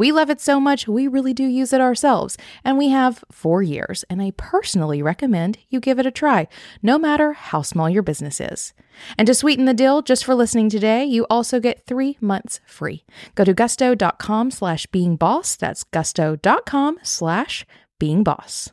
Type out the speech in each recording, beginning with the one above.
We love it so much, we really do use it ourselves, and we have four years, and I personally recommend you give it a try, no matter how small your business is. And to sweeten the deal, just for listening today, you also get three months free. Go to gusto.com slash being boss. That's gusto.com slash being boss.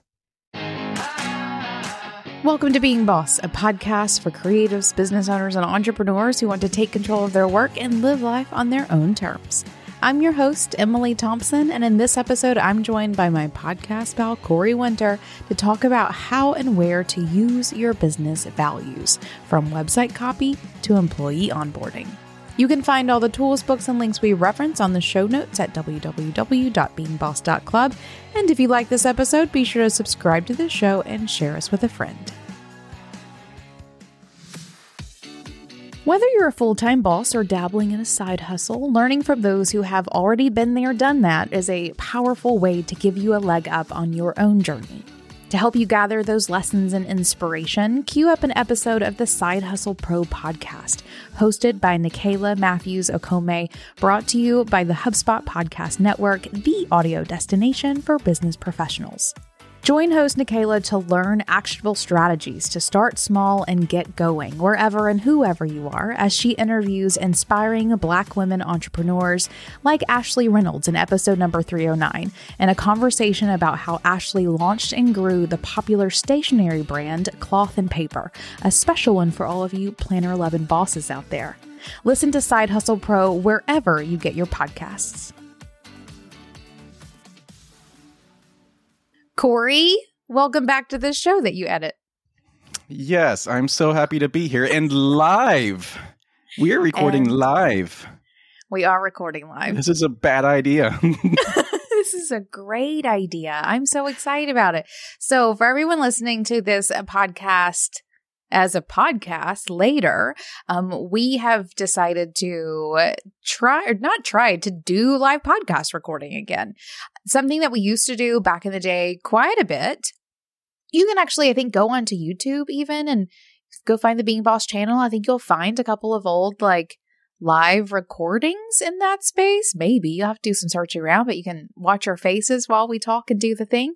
Welcome to Being Boss, a podcast for creatives, business owners, and entrepreneurs who want to take control of their work and live life on their own terms. I'm your host, Emily Thompson, and in this episode, I'm joined by my podcast pal, Corey Winter, to talk about how and where to use your business values, from website copy to employee onboarding. You can find all the tools, books, and links we reference on the show notes at www.beingboss.club. And if you like this episode, be sure to subscribe to the show and share us with a friend. Whether you're a full time boss or dabbling in a side hustle, learning from those who have already been there, done that is a powerful way to give you a leg up on your own journey. To help you gather those lessons and inspiration, cue up an episode of the Side Hustle Pro podcast, hosted by Nicaila Matthews Okome, brought to you by the HubSpot Podcast Network, the audio destination for business professionals. Join host Nicaila to learn actionable strategies to start small and get going wherever and whoever you are as she interviews inspiring Black women entrepreneurs like Ashley Reynolds in episode number 309 and a conversation about how Ashley launched and grew the popular stationery brand Cloth and Paper, a special one for all of you Planner 11 bosses out there. Listen to Side Hustle Pro wherever you get your podcasts. Corey, welcome back to this show that you edit. Yes, I'm so happy to be here and live. We are recording And- live. We are recording live. This is a bad idea. this is a great idea. I'm so excited about it. So, for everyone listening to this uh, podcast as a podcast later, um, we have decided to try, or not try, to do live podcast recording again. Something that we used to do back in the day quite a bit. You can actually, I think, go onto YouTube even and go find the Being Boss channel. I think you'll find a couple of old, like, live recordings in that space. Maybe you'll have to do some searching around, but you can watch our faces while we talk and do the thing.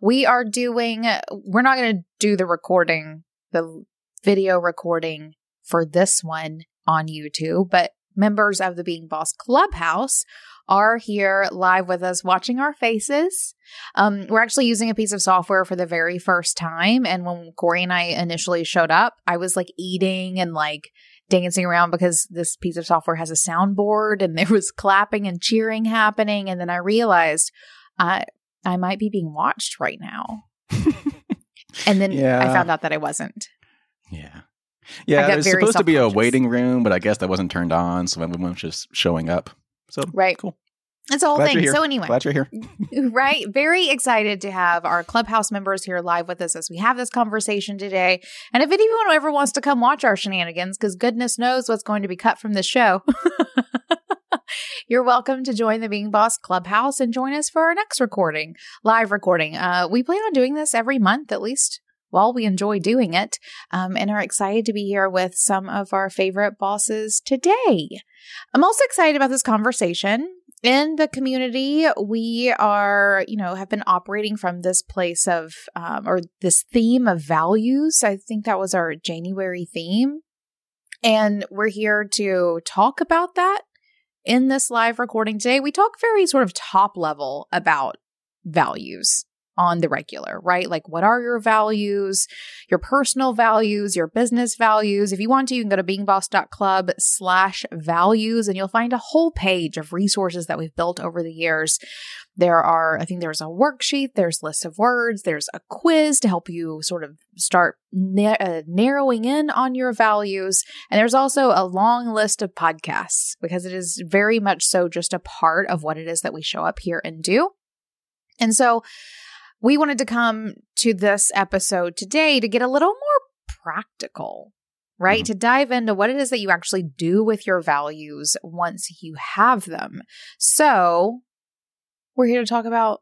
We are doing, we're not going to do the recording, the video recording for this one on YouTube, but members of the Being Boss Clubhouse are here live with us watching our faces. Um, we're actually using a piece of software for the very first time. And when Corey and I initially showed up, I was like eating and like dancing around because this piece of software has a soundboard and there was clapping and cheering happening. And then I realized I I might be being watched right now. And then I found out that I wasn't. Yeah. Yeah, it was supposed to be a waiting room, but I guess that wasn't turned on, so everyone was just showing up. So Right. cool. It's a whole Glad thing. So anyway, Glad you're here. right? Very excited to have our clubhouse members here live with us as we have this conversation today. And if anyone ever wants to come watch our shenanigans, because goodness knows what's going to be cut from the show, you're welcome to join the Being Boss Clubhouse and join us for our next recording, live recording. Uh, we plan on doing this every month at least. While we enjoy doing it, um, and are excited to be here with some of our favorite bosses today. I'm also excited about this conversation. In the community we are you know have been operating from this place of um, or this theme of values. I think that was our january theme. And we're here to talk about that in this live recording today. We talk very sort of top level about values on the regular, right? Like, what are your values, your personal values, your business values? If you want to, you can go to beingboss.club slash values and you'll find a whole page of resources that we've built over the years. There are, I think there's a worksheet, there's lists of words, there's a quiz to help you sort of start na- uh, narrowing in on your values. And there's also a long list of podcasts because it is very much so just a part of what it is that we show up here and do. And so, we wanted to come to this episode today to get a little more practical, right? Mhm. To dive into what it is that you actually do with your values once you have them. So, we're here to talk about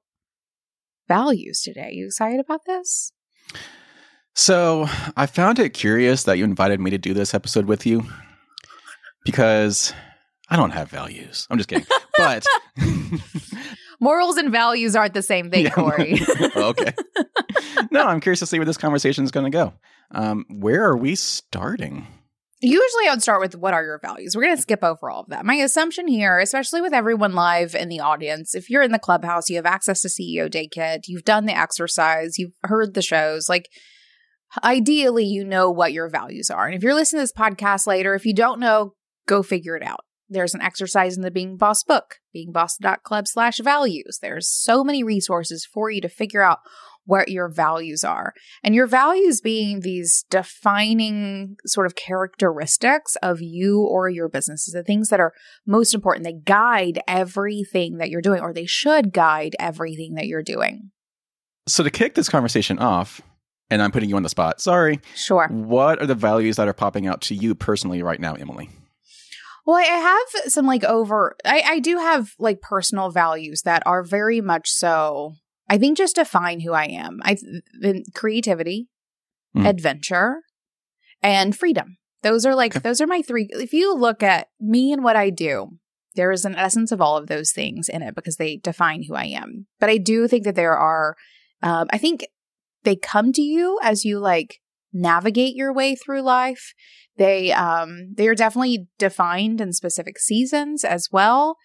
values today. You excited about this? So I found it curious that you invited me to do this episode with you because I don't have values. I'm just kidding. But Morals and values aren't the same thing, Yeah. Corey. okay. No, I'm curious to see where this conversation is going to go. Um, where are we starting? Usually, I would start with what are your values? We're going to skip over all of that. My assumption here, especially with everyone live in the audience, if you're in the clubhouse, you have access to CEO Day Kit, you've done the exercise, you've heard the shows, like ideally, you know what your values are. And if you're listening to this podcast later, if you don't know, go figure it out. There's an exercise in the Being Boss book, beingboss.club slash values. There's so many resources for you to figure out what your values are. And your values being these defining sort of characteristics of you or your businesses, the things that are most important. They guide everything that you're doing, or they should guide everything that you're doing. So to kick this conversation off, and I'm putting you on the spot. Sorry. Sure. What are the values that are popping out to you personally right now, Emily? Well, I have some like over, I, I do have like personal values that are very much so, I think just define who I am. I, creativity, Mhm. adventure, and freedom. Those are like, Okay. those are my three. If you look at me and what I do, there is an essence of all of those things in it because they define who I am. But I do think that there are, um, I think they come to you as you like navigate your way through life. They um they are definitely defined in specific seasons as well.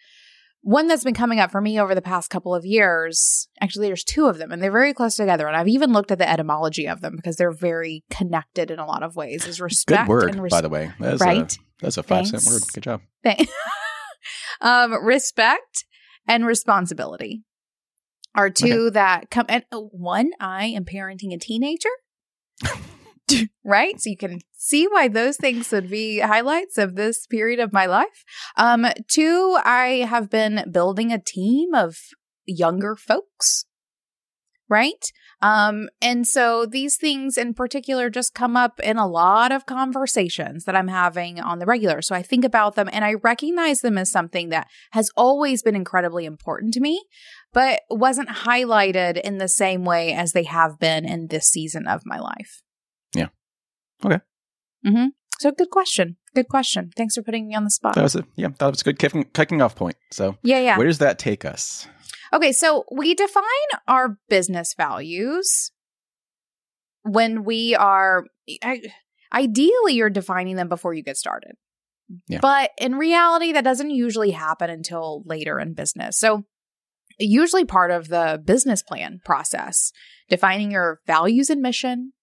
One that's been coming up for me over the past couple of years, actually there's two of them and they're very close together and I've even looked at the etymology of them because they're very connected in a lot of ways. Is respect Good word, and res- by the way. That's right? A, that's a five cent word. Good job. Um, respect and responsibility are two that come. And uh, one, I am parenting a teenager, right? So you can see why those things would be highlights of this period of my life. Um, two, I have been building a team of younger folks. Right. Um, and so these things in particular just come up in a lot of conversations that I'm having on the regular. So I think about them and I recognize them as something that has always been incredibly important to me, but wasn't highlighted in the same way as they have been in this season of my life. Okay. Mm-hmm. So good question. Good question. Thanks for putting me on the spot. That was a yeah, that was a good kicking, kicking off point. So yeah, yeah. where does that take us? Okay, so we define our business values when we are ideally you're defining them before you get started. Yeah. But in reality that doesn't usually happen until later in business. So usually part of the business plan process, defining your values and mission,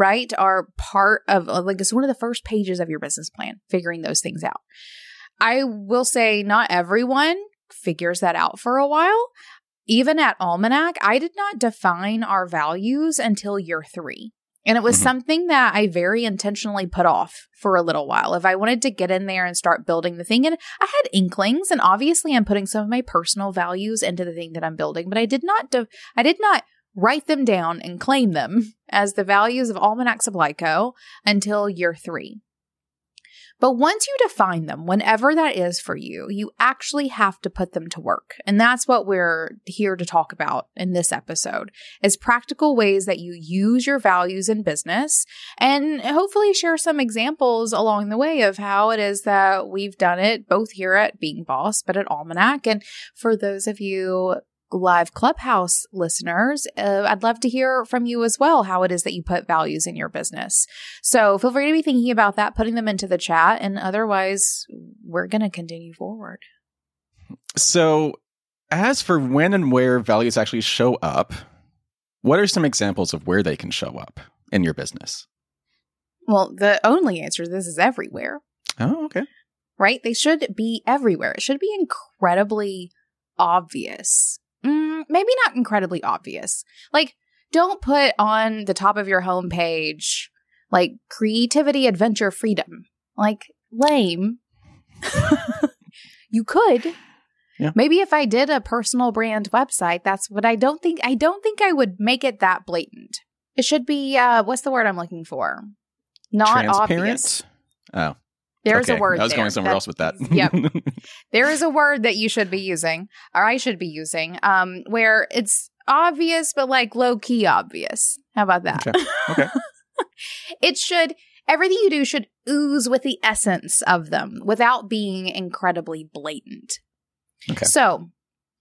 right, are part of like it's one of the first pages of your business plan, figuring those things out. I will say not everyone figures that out for a while. Even at Almanac, I did not define our values until year three. And it was Mhm. something that I very intentionally put off for a little while. If I wanted to get in there and start building the thing, and I had inklings, and obviously I'm putting some of my personal values into the thing that I'm building, but I did not, de- I did not write them down and claim them as the values of Almanac Supply Co. until year three. But once you define them, whenever that is for you, you actually have to put them to work. And that's what we're here to talk about in this episode is practical ways that you use your values in business and hopefully share some examples along the way of how it is that we've done it both here at Being Boss, but at Almanac. And for those of you live clubhouse listeners uh, i'd love to hear from you as well how it is that you put values in your business. So feel free to be thinking about that putting them into the chat and otherwise we're going to continue forward. So, as for when and where values actually show up, what are some examples of where they can show up in your business? well the only answer to this is everywhere. Oh, okay. right? They should be everywhere. It should be incredibly obvious mm, maybe not incredibly obvious like don't put on the top of your homepage like creativity adventure freedom like lame you could Yeah. Maybe if I did a personal brand website, that's what I don't think I don't think I would make it that blatant. It should be uh what's the word I'm looking for? Not obvious. Oh, There's okay. a word. I was there going somewhere else with that. Yep. There is a word that you should be using, or I should be using, um, where it's obvious but like low key obvious. How about that? Okay. Okay. it should everything you do should ooze with the essence of them without being incredibly blatant. Okay. So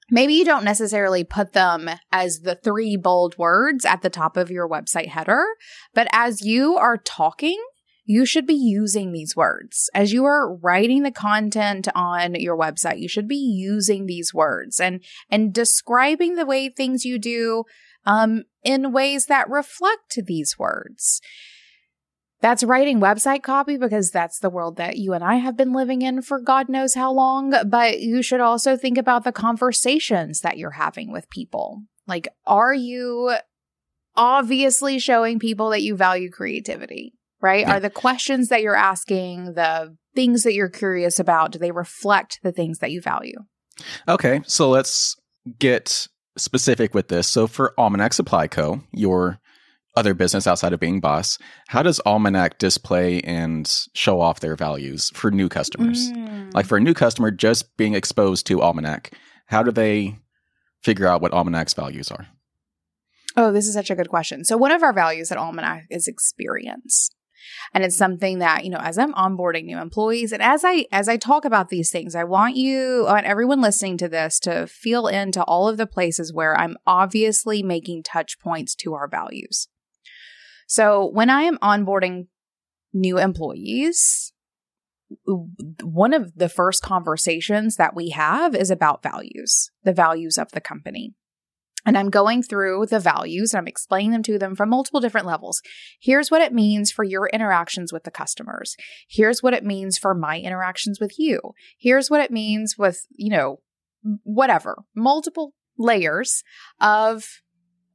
maybe you don't necessarily put them as the three bold words at the top of your website header, but as you are talking, you should be using these words. As you are writing the content on your website, you should be using these words and and describing the way things you do um, in ways that reflect these words. That's writing website copy because that's the world that you and I have been living in for God knows how long. But you should also think about the conversations that you're having with people. Like, are you obviously showing people that you value creativity, right? Yeah. Are the questions that you're asking, the things that you're curious about, do they reflect the things that you value? Okay, so let's get specific with this. So for Almanac Supply Co., your other business outside of being boss, how does Almanac display and show off their values for new customers? Mm. Like for a new customer just being exposed to Almanac, how do they figure out what Almanac's values are? Oh, this is such a good question. So, one of our values at Almanac is experience. And it's something that, you know, as I'm onboarding new employees and as I as I talk about these things, I want you I want everyone listening to this to feel into all of the places where I'm obviously making touch points to our values. So, when I am onboarding new employees, one of the first conversations that we have is about values, the values of the company. And I'm going through the values and I'm explaining them to them from multiple different levels. Here's what it means for your interactions with the customers. Here's what it means for my interactions with you. Here's what it means with, you know, whatever, multiple layers of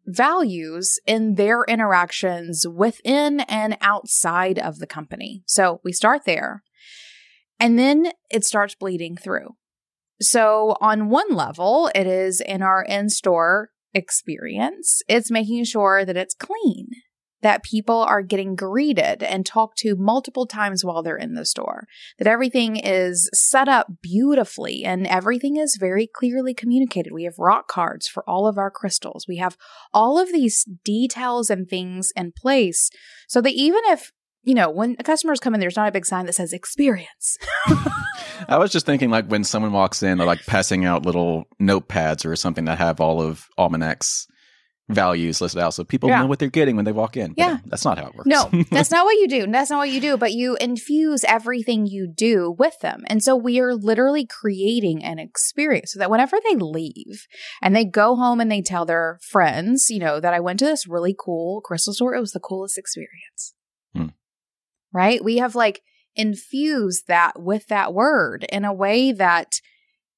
values in their interactions within and outside of the company. So we start there and then it starts bleeding through. So, on one level, it is in our in store experience, it's making sure that it's clean, that people are getting greeted and talked to multiple times while they're in the store, that everything is set up beautifully and everything is very clearly communicated. We have rock cards for all of our crystals. We have all of these details and things in place so that even if you know, when customers come in, there's not a big sign that says experience. I was just thinking like when someone walks in, they're like passing out little notepads or something that have all of Almanac's values listed out so people Yeah. know what they're getting when they walk in. But Yeah. that's not how it works. No, that's not what you do. That's not what you do, but you infuse everything you do with them. And so we are literally creating an experience so that whenever they leave and they go home and they tell their friends, you know, that I went to this really cool crystal store, it was the coolest experience. Hmm. Right? We have like infused that with that word in a way that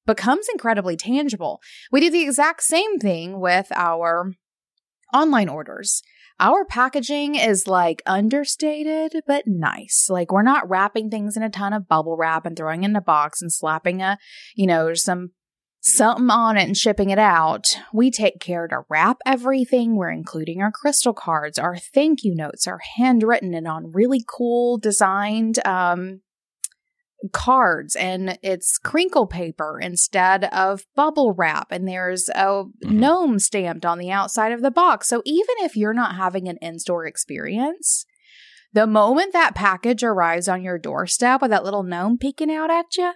becomes incredibly tangible. We do the exact same thing with our online orders. Our packaging is like understated but nice. Like we're not wrapping things in a ton of bubble wrap and throwing in a box and slapping a, you know, some something on it and shipping it out. We take care to wrap everything. We're including our crystal cards. Our thank you notes are handwritten and on really cool designed um cards and it's crinkle paper instead of bubble wrap and there's a gnome stamped on the outside of the box. So even if you're not having an in-store experience, the moment that package arrives on your doorstep with that little gnome peeking out at you,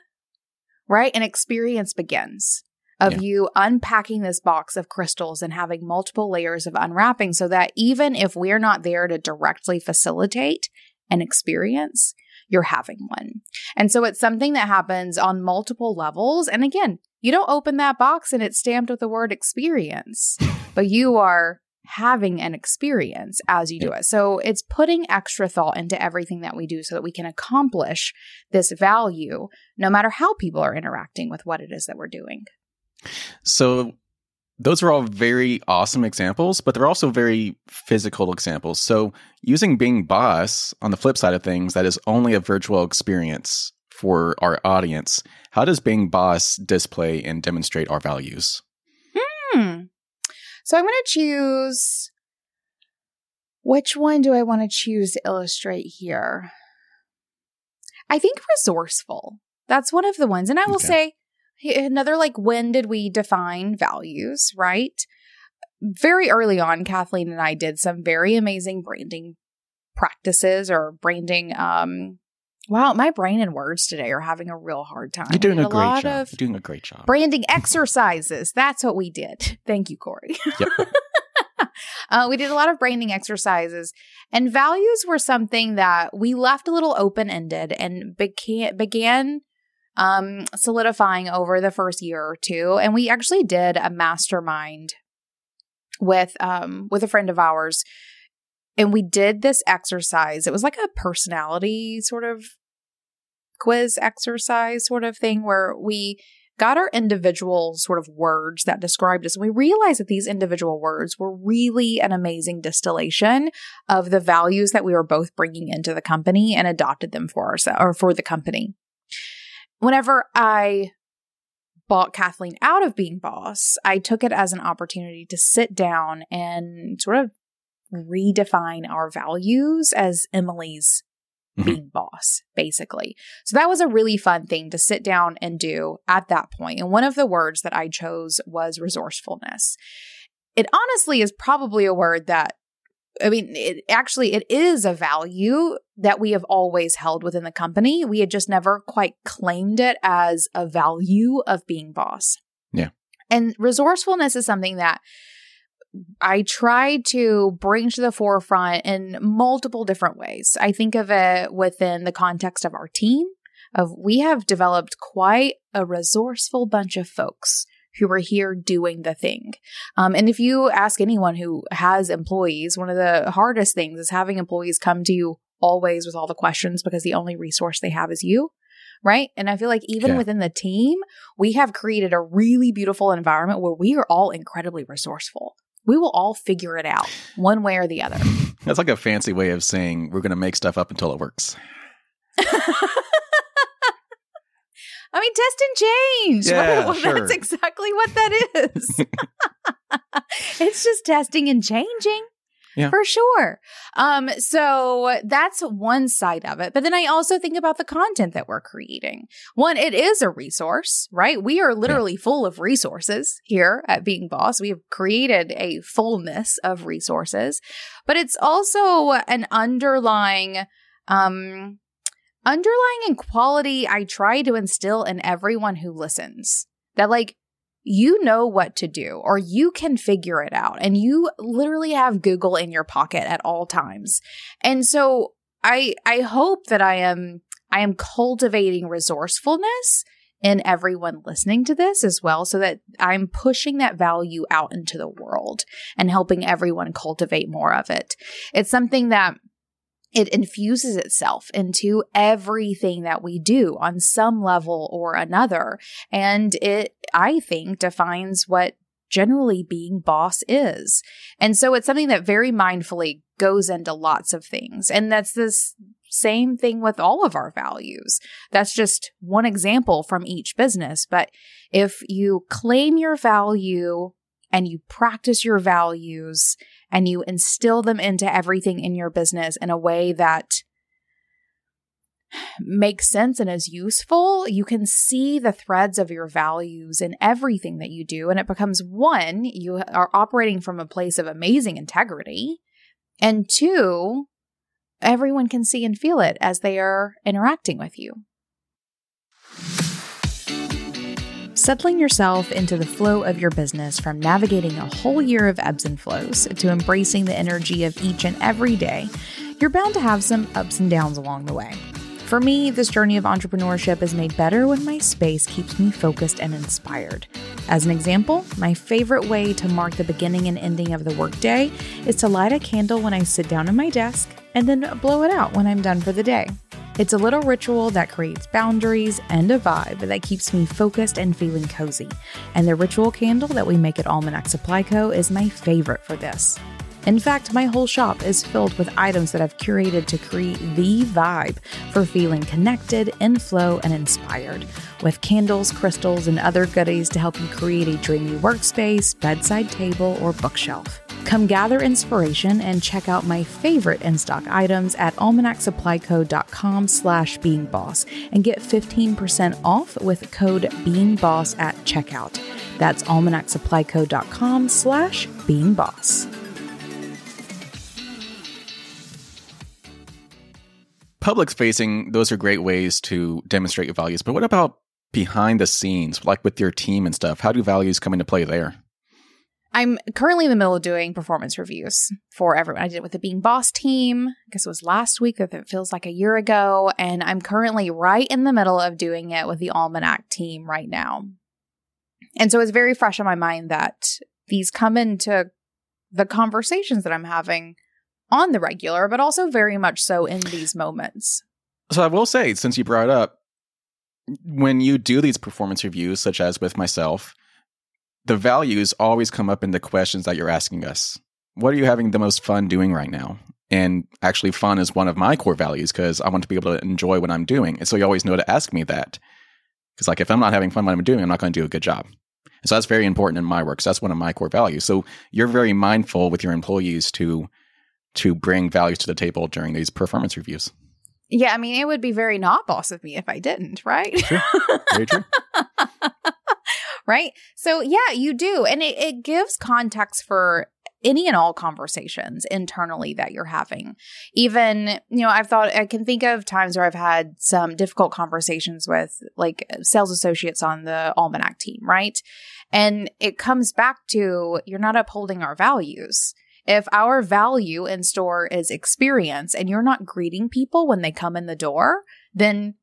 right? An experience begins of Yeah. you unpacking this box of crystals and having multiple layers of unwrapping so that even if we're not there to directly facilitate an experience, you're having one. And so it's something that happens on multiple levels. And again, you don't open that box and it's stamped with the word experience, but you are having an experience as you do it. So it's putting extra thought into everything that we do so that we can accomplish this value no matter how people are interacting with what it is that we're doing. So those are all very awesome examples, but they're also very physical examples. So using Being Boss on the flip side of things, that is only a virtual experience for our audience, how does being boss display and demonstrate our values? Hmm. So I'm going to choose. Which one do I want to choose to illustrate here? I think resourceful. That's one of the ones. And I will Okay. say another like, when did we define values, right? Very early on, Kathleen and I did some very amazing branding practices or branding. Um, wow, my brain and words today are having a real hard time. You're doing We a great job. You're doing a great job. branding exercises. That's what we did. Thank you, Corey. Yep. uh, we did a lot of branding exercises, and values were something that we left a little open ended and began began um, solidifying over the first year or two. And we actually did a mastermind with um, with a friend of ours, and we did this exercise. It was like a personality sort of quiz exercise sort of thing where we got our individual sort of words that described us. And we realized that these individual words were really an amazing distillation of the values that we were both bringing into the company and adopted them for ourselves or for the company. Whenever I bought Kathleen out of being boss, I took it as an opportunity to sit down and sort of redefine our values as Emily's Mhm. being boss, basically. So that was a really fun thing to sit down and do at that point. And one of the words that I chose was resourcefulness. It honestly is probably a word that I mean, it actually it is a value that we have always held within the company. We had just never quite claimed it as a value of being boss. Yeah. And resourcefulness is something that I tried to bring to the forefront in multiple different ways. I think of it within the context of our team of we have developed quite a resourceful bunch of folks who are here doing the thing. Um, and if you ask anyone who has employees, one of the hardest things is having employees come to you always with all the questions because the only resource they have is you. Right. And I feel like even Yeah. within the team, we have created a really beautiful environment where we are all incredibly resourceful. We will all figure it out one way or the other. That's like a fancy way of saying we're going to make stuff up until it works. I mean, test and change. Yeah, Well, sure. That's exactly what that is. it's just testing and changing. Yeah. For sure. Um, so that's one side of it. But then I also think about the content that we're creating. One, it is a resource, right? We are literally full of resources here at Being Boss. We have created a fullness of resources, but it's also an underlying, um, underlying quality I try to instill in everyone who listens that like you know what to do or you can figure it out and you literally have Google in your pocket at all times. And so I I hope that I am I am cultivating resourcefulness in everyone listening to this as well so that I'm pushing that value out into the world and helping everyone cultivate more of it. It's something that it infuses itself into everything that we do on some level or another. And it, I think, defines what generally being boss is. And so it's something that very mindfully goes into lots of things. And that's this same thing with all of our values. That's just one example from each business. But if you claim your value and you practice your values and you instill them into everything in your business in a way that makes sense and is useful, you can see the threads of your values in everything that you do. And it becomes one, you are operating from a place of amazing integrity. And two, everyone can see and feel it as they are interacting with you. Settling yourself into the flow of your business from navigating a whole year of ebbs and flows to embracing the energy of each and every day, you're bound to have some ups and downs along the way. For me, this journey of entrepreneurship is made better when my space keeps me focused and inspired. As an example, my favorite way to mark the beginning and ending of the workday is to light a candle when I sit down at my desk and then blow it out when I'm done for the day. It's a little ritual that creates boundaries and a vibe that keeps me focused and feeling cozy. And the ritual candle that we make at Almanac Supply Co. is my favorite for this. In fact, my whole shop is filled with items that I've curated to create the vibe for feeling connected, in flow, and inspired, with candles, crystals, and other goodies to help you create a dreamy workspace, bedside table, or bookshelf. Come gather inspiration and check out my favorite in-stock items at almanacsupplyco.com slash beingboss and get 15% off with code beingboss at checkout. That's almanacsupplyco.com slash beingboss. Public facing, those are great ways to demonstrate your values. But what about behind the scenes, like with your team and stuff? How do values come into play there? I'm currently in the middle of doing performance reviews for everyone. I did it with the Being Boss team. I guess it was last week, if it feels like a year ago. And I'm currently right in the middle of doing it with the Almanac team right now. And so it's very fresh on my mind that these come into the conversations that I'm having on the regular, but also very much so in these moments. So I will say, since you brought up, when you do these performance reviews, such as with myself, the values always come up in the questions that you're asking us. What are you having the most fun doing right now? And actually, fun is one of my core values because I want to be able to enjoy what I'm doing. And so you always know to ask me that. Because, like, if I'm not having fun what I'm doing, I'm not going to do a good job. And so that's very important in my work. So that's one of my core values. So you're very mindful with your employees to to bring values to the table during these performance reviews. Yeah, I mean, it would be very not boss of me if I didn't, right? True. Very true. right? So, yeah, you do. And it, it gives context for any and all conversations internally that you're having. Even, you know, I've thought, I can think of times where I've had some difficult conversations with like sales associates on the Almanac team, right? And it comes back to you're not upholding our values. If our value in store is experience and you're not greeting people when they come in the door, then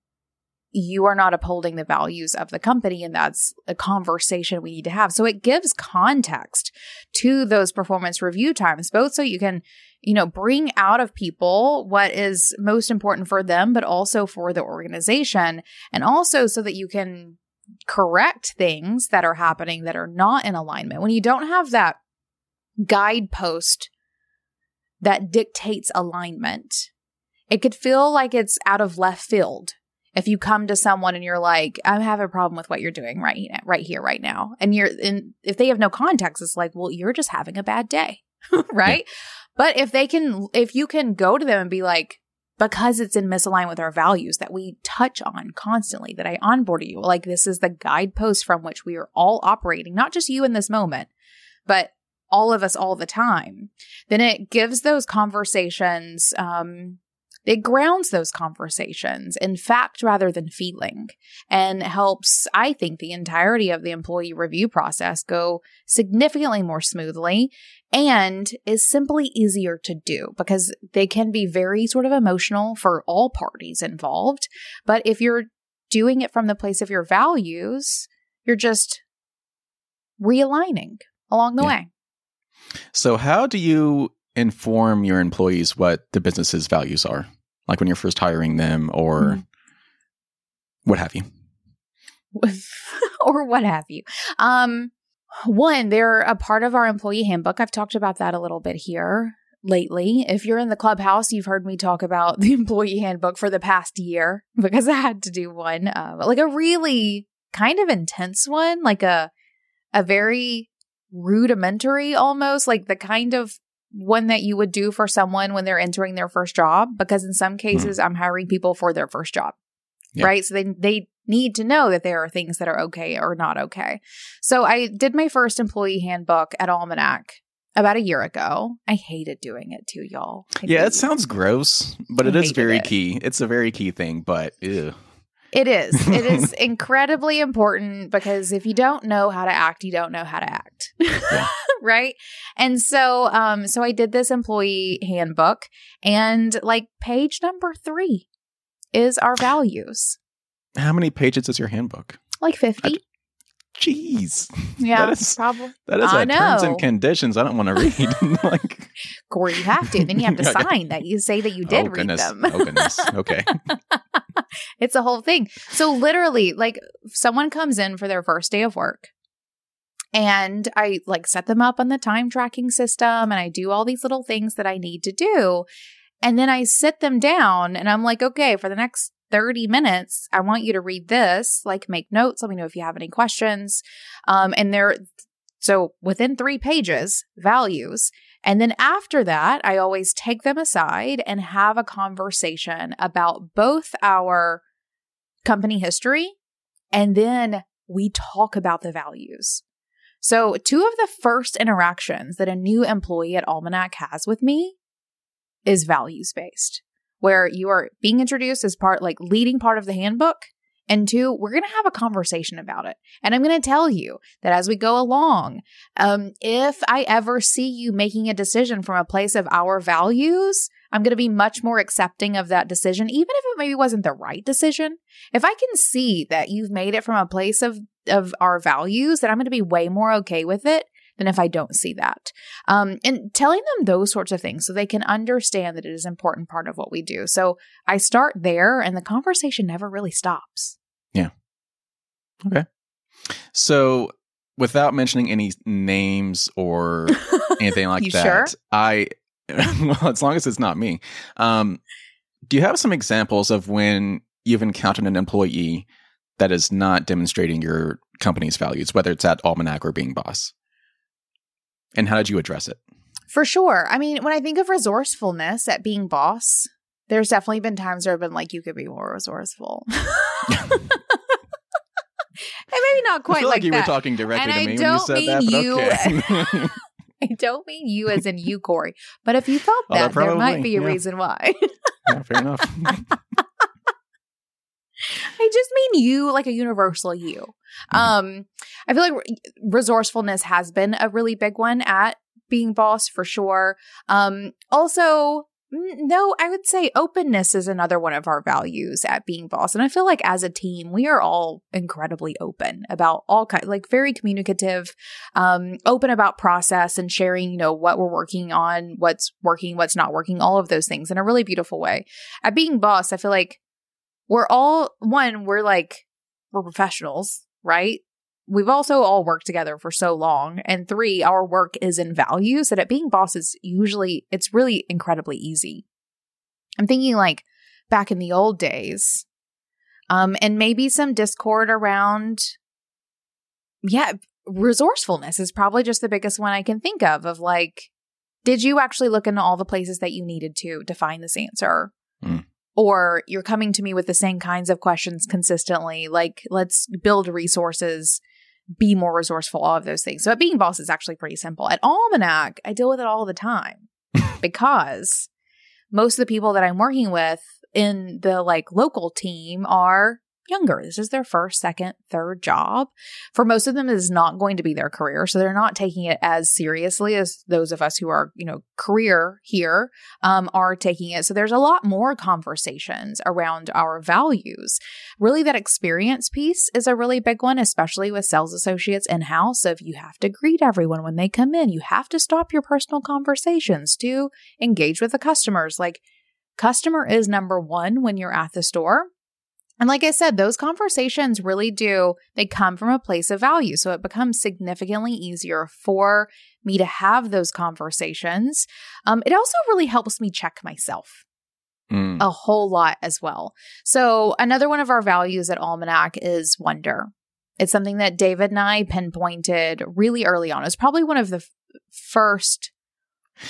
you are not upholding the values of the company. And that's a conversation we need to have. So it gives context to those performance review times, both so you can, you know, bring out of people what is most important for them, but also for the organization. And also so that you can correct things that are happening that are not in alignment. When you don't have that guidepost that dictates alignment. It could feel like it's out of left field if you come to someone and you're like, I have a problem with what you're doing right right here, right now. And you're and if they have no context, it's like, well, you're just having a bad day. right? Yeah. But if they can if you can go to them and be like, because it's in misalignment with our values that we touch on constantly, that I onboard you, like this is the guidepost from which we are all operating, not just you in this moment, but all of us all the time, then it gives those conversations, um, it grounds those conversations in fact rather than feeling and helps, I think, the entirety of the employee review process go significantly more smoothly and is simply easier to do because they can be very sort of emotional for all parties involved. But if you're doing it from the place of your values, you're just realigning along the yeah. way. So, how do you inform your employees what the business's values are? Like when you're first hiring them or mm-hmm. what have you? or what have you. Um, one, they're a part of our employee handbook. I've talked about that a little bit here lately. If you're in the clubhouse, you've heard me talk about the employee handbook for the past year because I had to do one, uh, like a really kind of intense one, like a a very rudimentary almost, like the kind of one that you would do for someone when they're entering their first job because in some hmm. cases mm. I'm hiring people for their first job. Yeah. Right? So they they need to know that there are things that are okay or not okay. So I did my first employee handbook at Almanac about a year ago. I hated doing it too, y'all. I yeah, it sounds gross, but I it is very it. key. It's a very key thing, but ew. It is. It is incredibly important because if you don't know how to act, you don't know how to act. Yeah. right? And so um so I did this employee handbook and like page number 3 is our values. How many pages is your handbook? Like 50. I, Jeez. Yeah, that is, probably. That is I know. terms and conditions I don't want to read. like, Corey, you have to. Then you have to sign that you say that you did oh, read them. oh, goodness. Okay. it's a whole thing. So, literally, like, someone comes in for their first day of work and I like set them up on the time tracking system and I do all these little things that I need to do. And then I sit them down and I'm like, okay, for the next 30 minutes, I want you to read this, like make notes. Let me know if you have any questions. Um, and there, so within three pages, values. And then after that, I always take them aside and have a conversation about both our company history and then we talk about the values. So, two of the first interactions that a new employee at Almanac has with me is values based, where you are being introduced as part, like leading part of the handbook. And two, we're going to have a conversation about it. And I'm going to tell you that as we go along, um, if I ever see you making a decision from a place of our values, I'm going to be much more accepting of that decision, even if it maybe wasn't the right decision. If I can see that you've made it from a place of, of our values, then I'm going to be way more okay with it than if I don't see that. Um, and telling them those sorts of things so they can understand that it is an important part of what we do. So I start there and the conversation never really stops. Yeah. Okay. So without mentioning any names or anything like that, sure? I well, as long as it's not me. Um, do you have some examples of when you've encountered an employee that is not demonstrating your company's values, whether it's at Almanac or being boss? And how did you address it? For sure. I mean, when I think of resourcefulness at being boss, there's definitely been times where I've been like, you could be more resourceful. and maybe not quite I feel like, like you that. were talking directly And to me when you said mean that, but you- okay. I don't mean you as in you, Corey. But if you thought Although that, there might be a yeah. reason why. yeah, fair enough. I just mean you, like a universal you. Mhm. Um, I feel like re- resourcefulness has been a really big one at being boss for sure. Um, also, no, I would say openness is another one of our values at being boss, and I feel like as a team, we are all incredibly open about all kind, like very communicative, um, open about process and sharing, you know, what we're working on, what's working, what's not working, all of those things in a really beautiful way. At being boss, I feel like we're all one, we're like we're professionals, right? We've also all worked together for so long. And three, our work is in values that at being bosses, usually it's really incredibly easy. I'm thinking like back in the old days, um, and maybe some discord around, yeah, resourcefulness is probably just the biggest one I can think of. Of like, did you actually look into all the places that you needed to to find this answer? Mm. Or you're coming to me with the same kinds of questions consistently. Like, let's build resources, be more resourceful, all of those things. So at being boss is actually pretty simple. At Almanac, I deal with it all the time because most of the people that I'm working with in the like local team are younger. This is their first, second, third job. For most of them, is not going to be their career. So they're not taking it as seriously as those of us who are, you know, career here um, are taking it. So there's a lot more conversations around our values. Really, that experience piece is a really big one, especially with sales associates in house. Of you have to greet everyone when they come in, you have to stop your personal conversations to engage with the customers. Like, customer is number one when you're at the store. And like I said, those conversations really do, they come from a place of value. So it becomes significantly easier for me to have those conversations. Um, it also really helps me check myself Mm. a whole lot as well. So another one of our values at Almanac is wonder. It's something that David and I pinpointed really early on. It's probably one of the f- first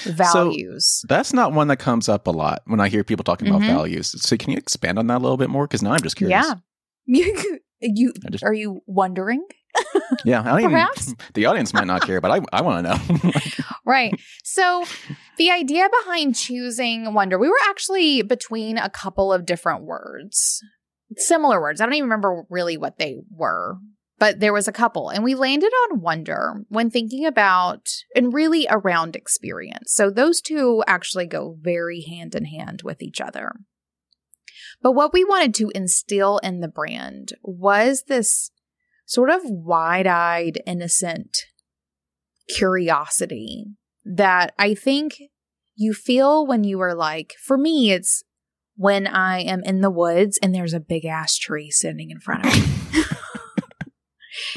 values. That's not one that comes up a lot when I hear people talking about Mhm. values. So can you expand on that a little bit more? Because now I'm just curious. yeah. You, you just- are you wondering? Yeah. I don't even, Perhaps? the audience might not care, but I, I want to know. Right. So the idea behind choosing wonder, we were actually between a couple of different words, similar words. I don't even remember really what they were, but there was a couple. And we landed on wonder when thinking about and really around experience. So those two actually go very hand in hand with each other. But what we wanted to instill in the brand was this sort of wide eyed, innocent curiosity that I think you feel when you are like, for me, it's when I am in the woods and there's a big ass tree sitting in front of me.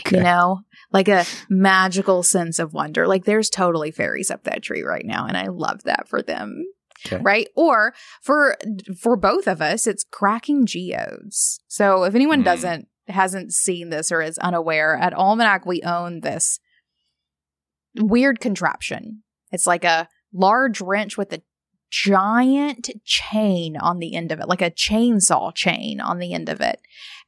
Okay. You know, like a magical sense of wonder. Like there's totally fairies up that tree right now. And I love that for them. Okay. Right. Or for, for both of us, it's cracking geodes. So if anyone Mm. doesn't, hasn't seen this or is unaware, at Almanac, we own this weird contraption. It's like a large wrench with a giant chain on the end of it, like a chainsaw chain on the end of it.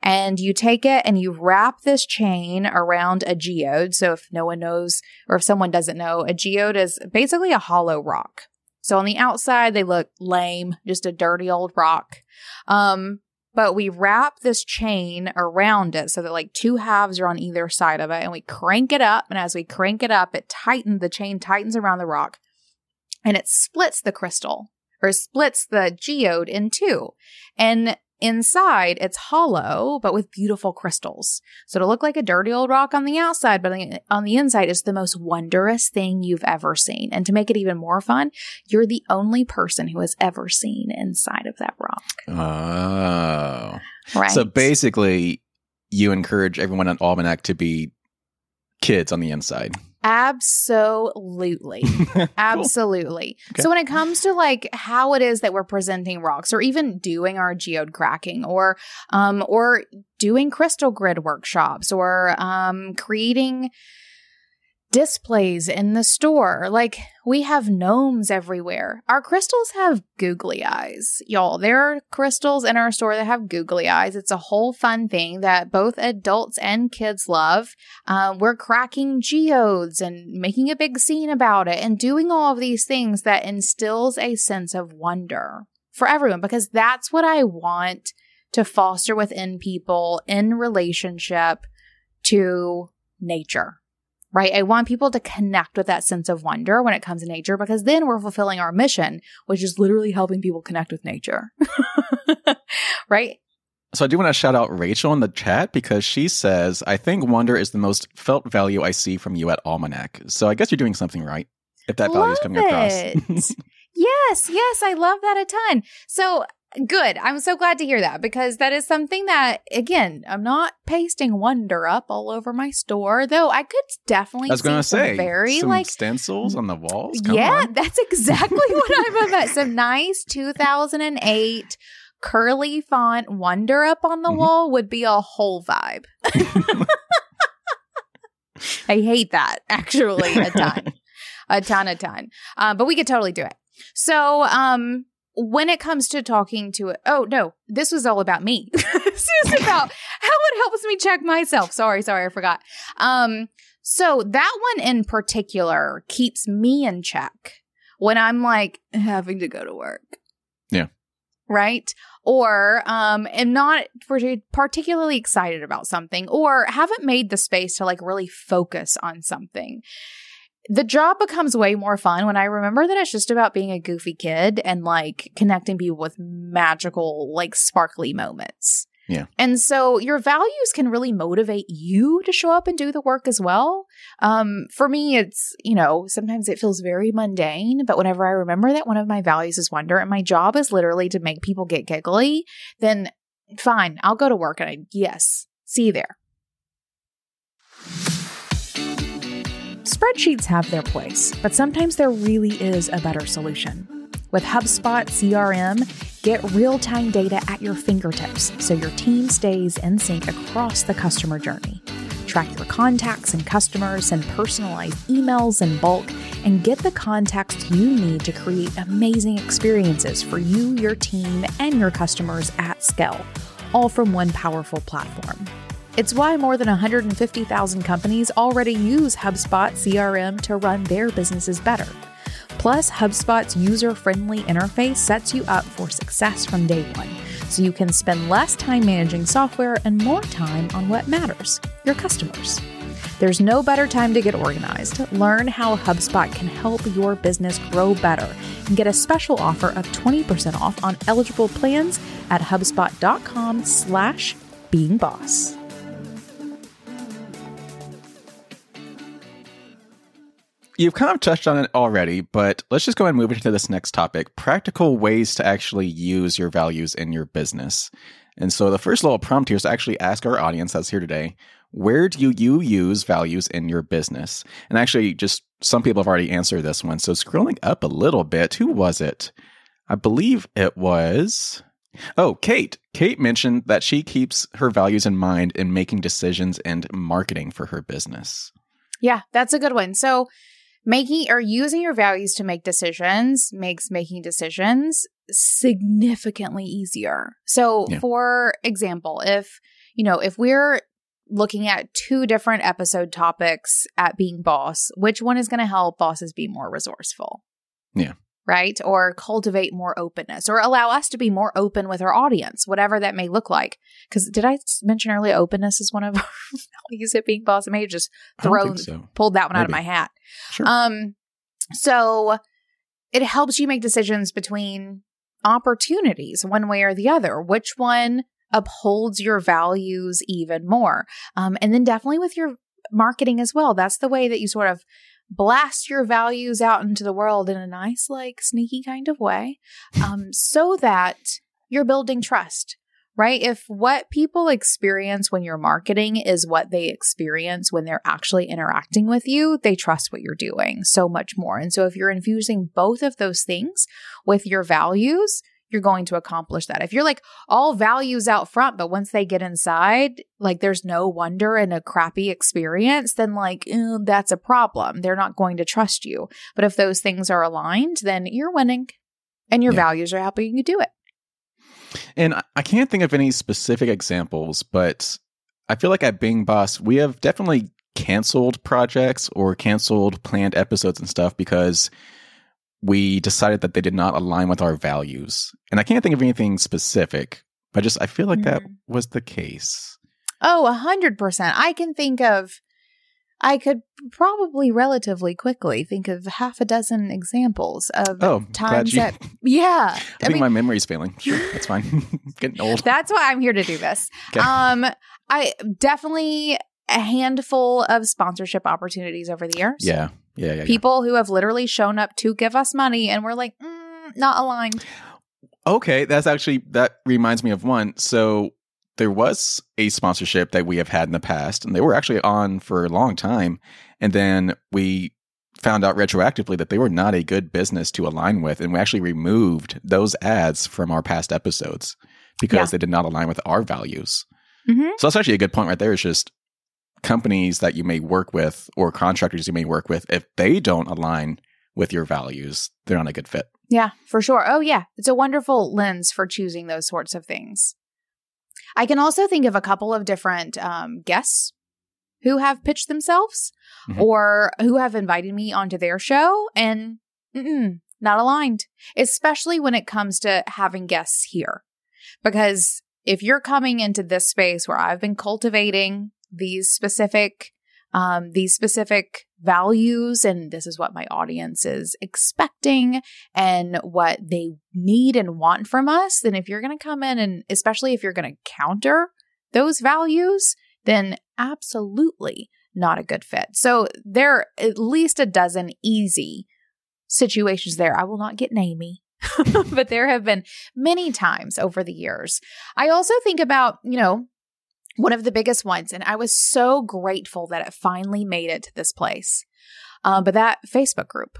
And you take it and you wrap this chain around a geode. So if no one knows or if someone doesn't know, a geode is basically a hollow rock. So on the outside, they look lame, just a dirty old rock. Um, but we wrap this chain around it so that like two halves are on either side of it and we crank it up. And as we crank it up, it tightens, the chain tightens around the rock and it splits the crystal or splits the geode in two. And inside it's hollow, but with beautiful crystals. So it'll look like a dirty old rock on the outside, but on the- inside it's the most wondrous thing you've ever seen. And to make it even more fun, you're the only person who has ever seen inside of that rock. Oh. Right. So basically, you encourage everyone on Almanac to be kids on the inside. Absolutely. Cool. Absolutely. Okay. So when it comes to like how it is that we're presenting rocks or even doing our geode cracking or um or doing crystal grid workshops or um creating displays in the store. Like we have gnomes everywhere. Our crystals have googly eyes. Y'all, there are crystals in our store that have googly eyes. It's a whole fun thing that both adults and kids love. Um, we're cracking geodes and making a big scene about it and doing all of these things that instills a sense of wonder for everyone because that's what I want to foster within people in relationship to nature. Right. I want people to connect with that sense of wonder when it comes to nature because then we're fulfilling our mission, which is literally helping people connect with nature. right. So I do want to shout out Rachel in the chat because she says, I think wonder is the most felt value I see from you at Almanac. So I guess you're doing something right if that value is coming Love across. yes, yes, I love that a ton. So good. I'm so glad to hear that because that is something that, again, I'm not pasting wonder up all over my store, though I could definitely I was going to say, very some like stencils on the walls. Come yeah, on. that's exactly what I'm about. Some nice 2008 curly font wonder up on the Mhm. wall would be a whole vibe. I hate that actually a ton, a ton, a ton. Uh, but we could totally do it. So, um, when it comes to talking to it, oh no, this was all about me. this is about how it helps me check myself. Sorry, sorry, I forgot. Um, so that one in particular keeps me in check when I'm like having to go to work. Yeah. Right. Or um am not particularly excited about something or haven't made the space to like really focus on something. The job becomes way more fun when I remember that it's just about being a goofy kid and like connecting people with magical, like sparkly moments. Yeah. And so your values can really motivate you to show up and do the work as well. Um, for me, it's, you know, sometimes it feels very mundane, but whenever I remember that one of my values is wonder and my job is literally to make people get giggly, then fine, I'll go to work and I, yes, see you there. Spreadsheets have their place, but sometimes there really is a better solution. With HubSpot CRM, get real time data at your fingertips so your team stays in sync across the customer journey. Track your contacts and customers, send personalized emails in bulk, and get the context you need to create amazing experiences for you, your team, and your customers at scale, all from one powerful platform. It's why more than 150,000 companies already use HubSpot CRM to run their businesses better. Plus, HubSpot's user friendly interface sets you up for success from day one, so you can spend less time managing software and more time on what matters your customers. There's no better time to get organized. Learn how HubSpot can help your business grow better and get a special offer of 20% off on eligible plans at hubspot.com slash being boss. You've kind of touched on it already, but let's just go and move into this next topic practical ways to actually use your values in your business. And so the first little prompt here is to actually ask our audience that's here today Where do you, you use values in your business? And actually, just some people have already answered this one. So scrolling up a little bit, who was it? I believe it was. Oh, Kate. Kate mentioned that she keeps her values in mind in making decisions and marketing for her business. Yeah, that's a good one. So, making or using your values to make decisions makes making decisions significantly easier. So, yeah. for example, if, you know, if we're looking at two different episode topics at being boss, which one is going to help bosses be more resourceful? Yeah right? Or cultivate more openness or allow us to be more open with our audience, whatever that may look like. Because did I mention earlier openness is one of our values at being boss? I may have just thrown, so. pulled that one Maybe. out of my hat. Sure. Um, so it helps you make decisions between opportunities one way or the other. Which one upholds your values even more? Um, and then definitely with your marketing as well. That's the way that you sort of blast your values out into the world in a nice, like sneaky kind of way, um, so that you're building trust, right? If what people experience when you're marketing is what they experience when they're actually interacting with you, they trust what you're doing so much more. And so if you're infusing both of those things with your values, you're going to accomplish that. If you're like all values out front, but once they get inside, like there's no wonder and a crappy experience, then like eh, that's a problem. They're not going to trust you. But if those things are aligned, then you're winning and your yeah. values are helping you do it. And I can't think of any specific examples, but I feel like at Being Boss, we have definitely canceled projects or canceled planned episodes and stuff because we decided that they did not align with our values. And I can't think of anything specific, but just I feel like mm. that was the case. Oh, a hundred percent. I can think of I could probably relatively quickly think of half a dozen examples of oh, times you, that yeah. I, I think mean, my memory's failing. Sure, that's fine. Getting old. That's why I'm here to do this. Okay. Um I definitely a handful of sponsorship opportunities over the years. Yeah. Yeah, yeah, People yeah. who have literally shown up to give us money and we're like, mm, not aligned. Okay, that's actually that reminds me of one. So there was a sponsorship that we have had in the past, and they were actually on for a long time. And then we found out retroactively that they were not a good business to align with, and we actually removed those ads from our past episodes because yeah. they did not align with our values. Mm-hmm. So that's actually a good point right there. It's just companies that you may work with or contractors you may work with, if they don't align with your values, they're not a good fit. Yeah, for sure. Oh, yeah. It's a wonderful lens for choosing those sorts of things. I can also think of a couple of different um, guests who have pitched themselves mm-hmm. or who have invited me onto their show and not aligned, especially when it comes to having guests here. Because if you're coming into this space where I've been cultivating these specific um, these specific values and this is what my audience is expecting and what they need and want from us then if you're going to come in and especially if you're going to counter those values then absolutely not a good fit. So there are at least a dozen easy situations there. I will not get namey but there have been many times over the years. I also think about you know one of the biggest ones. And I was so grateful that it finally made it to this place. Um, but that Facebook group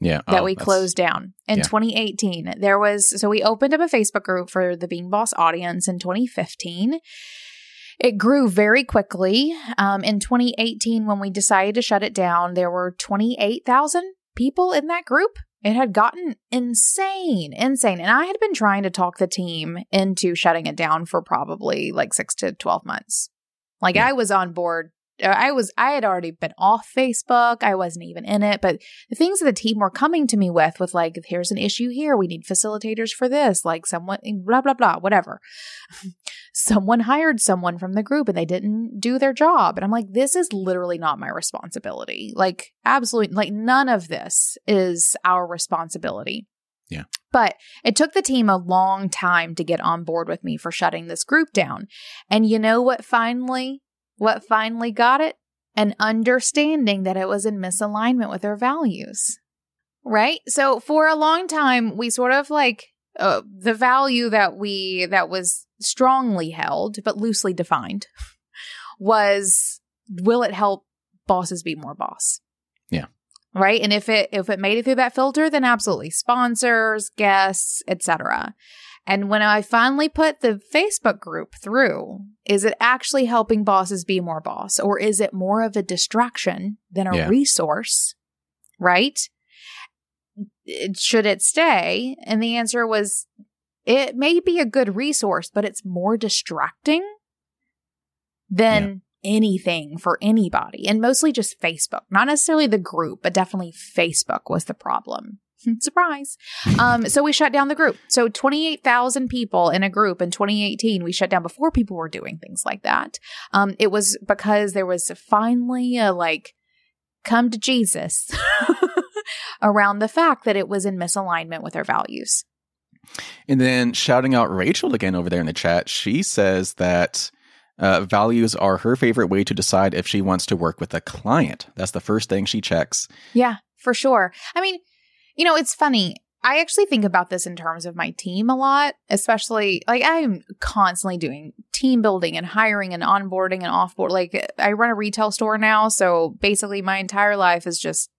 yeah, that oh, we closed down in yeah. 2018, there was, so we opened up a Facebook group for the Being Boss audience in 2015. It grew very quickly. Um, in 2018, when we decided to shut it down, there were 28,000 people in that group. It had gotten insane, insane. And I had been trying to talk the team into shutting it down for probably like six to 12 months. Like yeah. I was on board Uh, I was I had already been off Facebook. I wasn't even in it, but the things that the team were coming to me with with like here's an issue here, we need facilitators for this, like someone eh, blah blah blah, whatever. someone hired someone from the group and they didn't do their job. And I'm like this is literally not my responsibility. Like absolutely like none of this is our responsibility. Yeah. But it took the team a long time to get on board with me for shutting this group down. And you know what finally what finally got it? An understanding that it was in misalignment with our values. Right? So for a long time, we sort of like uh, the value that we, that was strongly held, but loosely defined, was will it help bosses be more boss? Yeah. Right? And if it if it made it through that filter, then absolutely sponsors, guests, etc. And when I finally put the Facebook group through, is it actually helping bosses be more boss or is it more of a distraction than a Yeah. resource? Right? Should it stay? And the answer was it may be a good resource, but it's more distracting than anything for anybody. And mostly just Facebook, not necessarily the group, but definitely Facebook was the problem. Surprise. Um, so we shut down the group. So 28,000 people in a group in 2018, we shut down before people were doing things like that. Um, it was because there was finally a like, come to Jesus around the fact that it was in misalignment with our values. And then shouting out Rachel again over there in the chat, she says that uh, values are her favorite way to decide if she wants to work with a client. That's the first thing she checks. Yeah, for sure. I mean, you know, it's funny. I actually think about this in terms of my team a lot, especially like I'm constantly doing team building and hiring and onboarding and offboard. Like I run a retail store now, so basically my entire life is just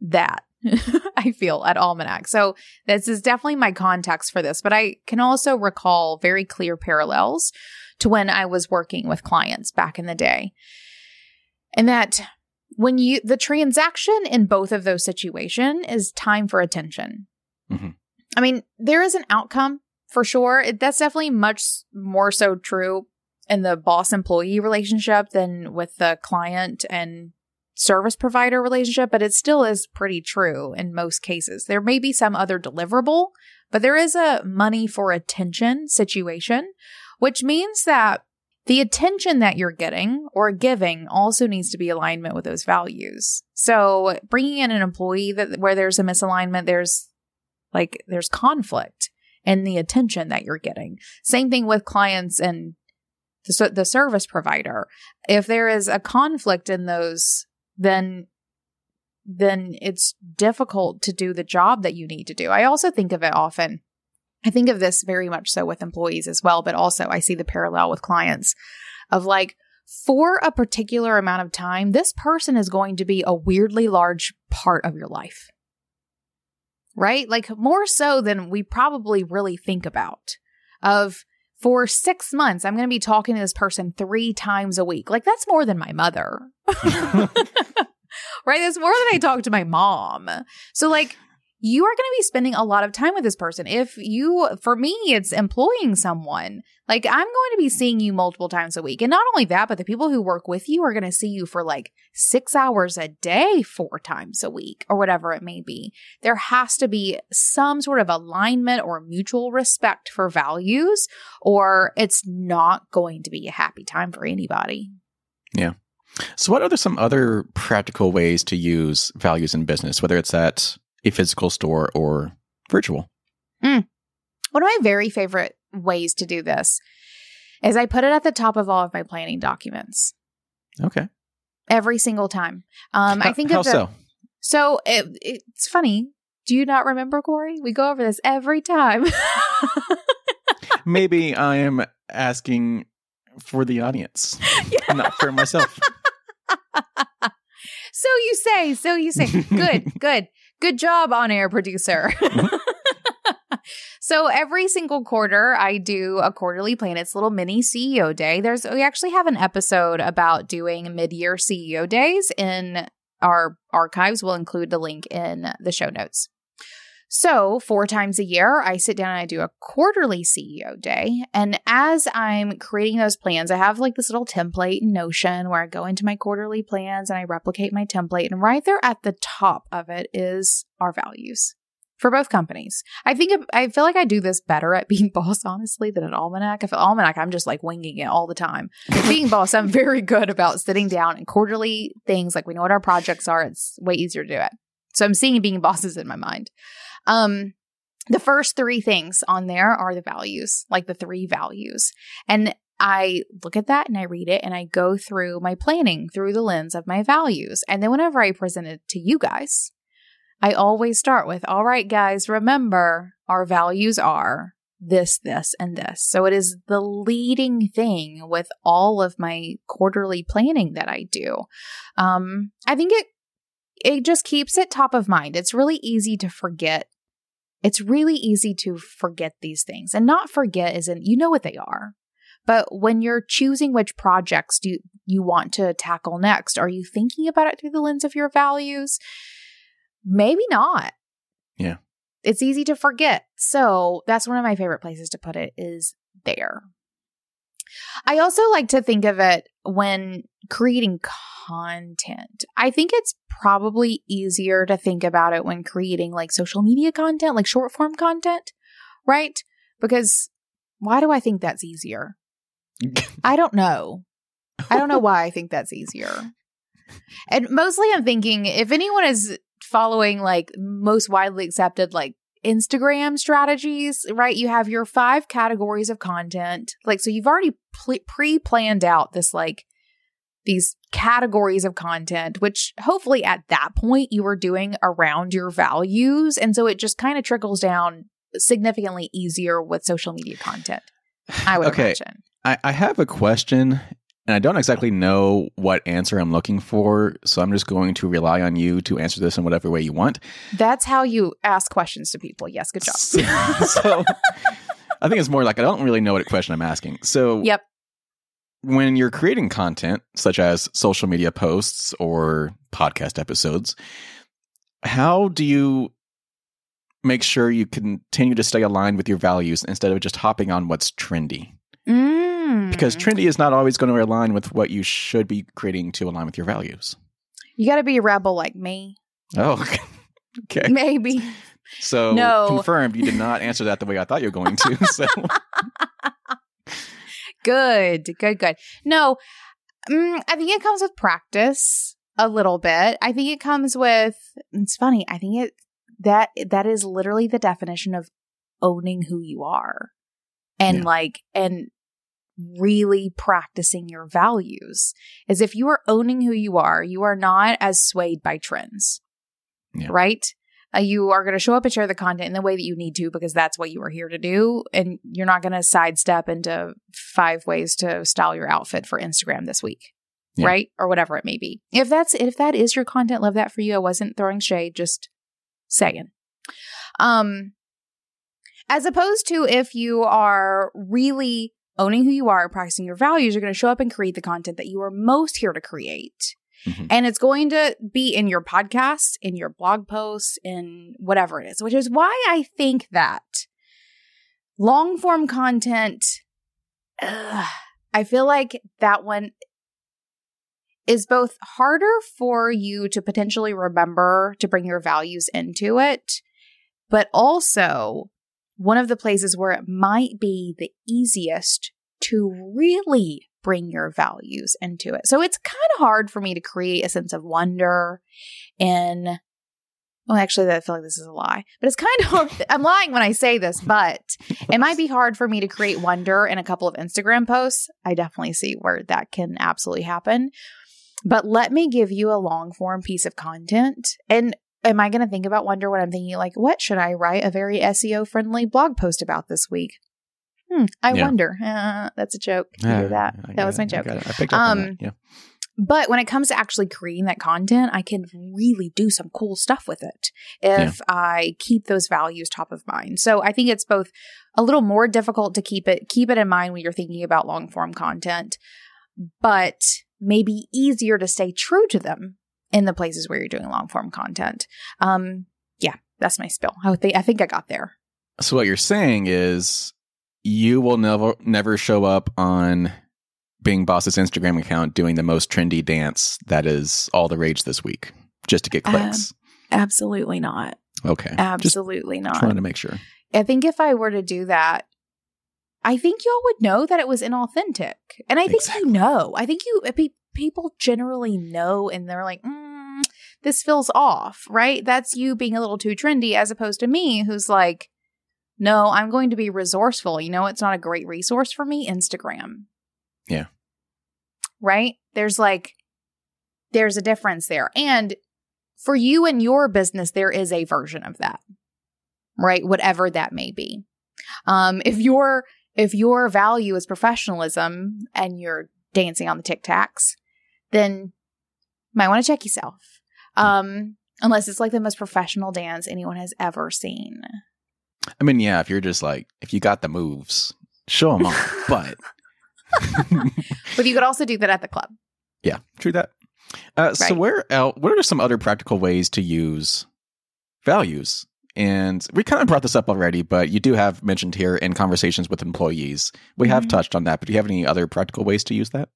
that. I feel at Almanac. So this is definitely my context for this, but I can also recall very clear parallels to when I was working with clients back in the day. And that when you the transaction in both of those situation is time for attention. Mhm. I mean, there is an outcome for sure. It, that's definitely much more so true in the boss employee relationship than with the client and service provider relationship, but it still is pretty true in most cases. There may be some other deliverable, but there is a money for attention situation, which means that the attention that you're getting or giving also needs to be alignment with those values. So bringing in an employee that where there's a misalignment, there's like there's conflict in the attention that you're getting. Same thing with clients and the, the service provider. If there is a conflict in those, then then it's difficult to do the job that you need to do. I also think of it often. I think of this very much so with employees as well, but also I see the parallel with clients of like for a particular amount of time, this person is going to be a weirdly large part of your life. Right? Like more so than we probably really think about. Of for six months, I'm going to be talking to this person three times a week. Like that's more than my mother. right? That's more than I talk to my mom. So like you are going to be spending a lot of time with this person. If you, for me, it's employing someone. Like I'm going to be seeing you multiple times a week. And not only that, but the people who work with you are going to see you for like six hours a day, four times a week, or whatever it may be. There has to be some sort of alignment or mutual respect for values, or it's not going to be a happy time for anybody. Yeah. So, what are some other practical ways to use values in business, whether it's at a physical store or virtual? One of my very favorite ways to do this is I put it at the top of all of my planning documents Okay. every single time. Um, I think how of the, so? so it, it's funny. Do you not remember, Corey? We go over this every time. Maybe I am asking for the audience, not for myself. so you say, so you say. Good, good, good job on air producer. so every single quarter, I do a quarterly plan. It's a little mini CEO day. There's we actually have an episode about doing mid year CEO days in our archives. We'll include the link in the show notes. So, four times a year, I sit down and I do a quarterly CEO day. And as I'm creating those plans, I have like this little template in Notion where I go into my quarterly plans and I replicate my template. And right there at the top of it is our values for both companies. I think I feel like I do this better at being boss, honestly, than at Almanac. If at Almanac, I'm just like winging it all the time. being boss, I'm very good about sitting down and quarterly things like we know what our projects are. It's way easier to do it. So I'm seeing being bosses in my mind. Um, the first three things on there are the values, like the three values. And I look at that and I read it and I go through my planning through the lens of my values. And then whenever I present it to you guys, I always start with, all right, guys, remember our values are this, this, and this. So it is the leading thing with all of my quarterly planning that I do. Um, I think it it just keeps it top of mind. It's really easy to forget. It's really easy to forget these things. And not forget isn't you know what they are. But when you're choosing which projects do you, you want to tackle next, are you thinking about it through the lens of your values? Maybe not. Yeah. It's easy to forget. So that's one of my favorite places to put it is there. I also like to think of it when creating content. I think it's probably easier to think about it when creating like social media content, like short form content, right? Because why do I think that's easier? I don't know. I don't know why I think that's easier. And mostly I'm thinking if anyone is following like most widely accepted like Instagram strategies, right? You have your five categories of content. Like, so you've already pre planned out this, like, these categories of content, which hopefully at that point you were doing around your values. And so it just kind of trickles down significantly easier with social media content. I would okay. imagine. I, I have a question and I don't exactly know what answer I'm looking for, so I'm just going to rely on you to answer this in whatever way you want. That's how you ask questions to people. Yes, good job. so I think it's more like I don't really know what question I'm asking. So Yep. When you're creating content such as social media posts or podcast episodes, how do you make sure you continue to stay aligned with your values instead of just hopping on what's trendy? Mm because trendy is not always going to align with what you should be creating to align with your values. You got to be a rebel like me. Oh, okay. Maybe. So no. confirmed, you did not answer that the way I thought you were going to. So good, good, good. No, um, I think it comes with practice a little bit. I think it comes with. It's funny. I think it that that is literally the definition of owning who you are, and yeah. like and really practicing your values is if you are owning who you are, you are not as swayed by trends, yeah. right? Uh, you are going to show up and share the content in the way that you need to because that's what you are here to do. And you're not going to sidestep into five ways to style your outfit for Instagram this week. Yeah. Right. Or whatever it may be. If that's, if that is your content, love that for you. I wasn't throwing shade, just saying. Um, as opposed to if you are really owning who you are, practicing your values, you're going to show up and create the content that you are most here to create. Mm-hmm. And it's going to be in your podcast, in your blog posts, in whatever it is, which is why I think that long form content, ugh, I feel like that one is both harder for you to potentially remember to bring your values into it, but also one of the places where it might be the easiest to really bring your values into it. So it's kind of hard for me to create a sense of wonder in well, actually, I feel like this is a lie, but it's kind of hard. I'm lying when I say this, but it might be hard for me to create wonder in a couple of Instagram posts. I definitely see where that can absolutely happen. But let me give you a long form piece of content. And am I going to think about wonder when I'm thinking, like, what should I write a very SEO friendly blog post about this week? Hmm, I yeah. wonder. Uh, that's a joke. Hear that? that was my joke. I, I picked up um, on that. Yeah. But when it comes to actually creating that content, I can really do some cool stuff with it if yeah. I keep those values top of mind. So I think it's both a little more difficult to keep it keep it in mind when you're thinking about long form content, but maybe easier to stay true to them in the places where you're doing long form content. Um, yeah, that's my spill. I think I think I got there. So what you're saying is you will never never show up on Being Boss's Instagram account doing the most trendy dance that is all the rage this week just to get clicks. Um, absolutely not. Okay. Absolutely just not. Trying to make sure. I think if I were to do that, I think y'all would know that it was inauthentic. And I think exactly. you know. I think you people generally know and they're like, mm, this feels off, right? That's you being a little too trendy as opposed to me who's like, no, I'm going to be resourceful. You know, it's not a great resource for me Instagram. Yeah. Right? There's like, there's a difference there. And for you and your business, there is a version of that, right? Whatever that may be. Um, if your if your value is professionalism and you're dancing on the tic tacs, then you might want to check yourself. Um, unless it's like the most professional dance anyone has ever seen. I mean, yeah, if you're just like, if you got the moves, show them off. but, but you could also do that at the club. Yeah, true that. Uh, right. So, where else, what are some other practical ways to use values? And we kind of brought this up already, but you do have mentioned here in conversations with employees. We mm-hmm. have touched on that, but do you have any other practical ways to use that?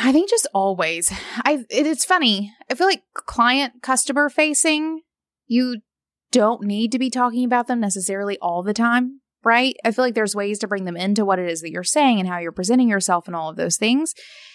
I think just always. I it, it's funny. I feel like client customer facing, you don't need to be talking about them necessarily all the time, right? I feel like there's ways to bring them into what it is that you're saying and how you're presenting yourself and all of those things.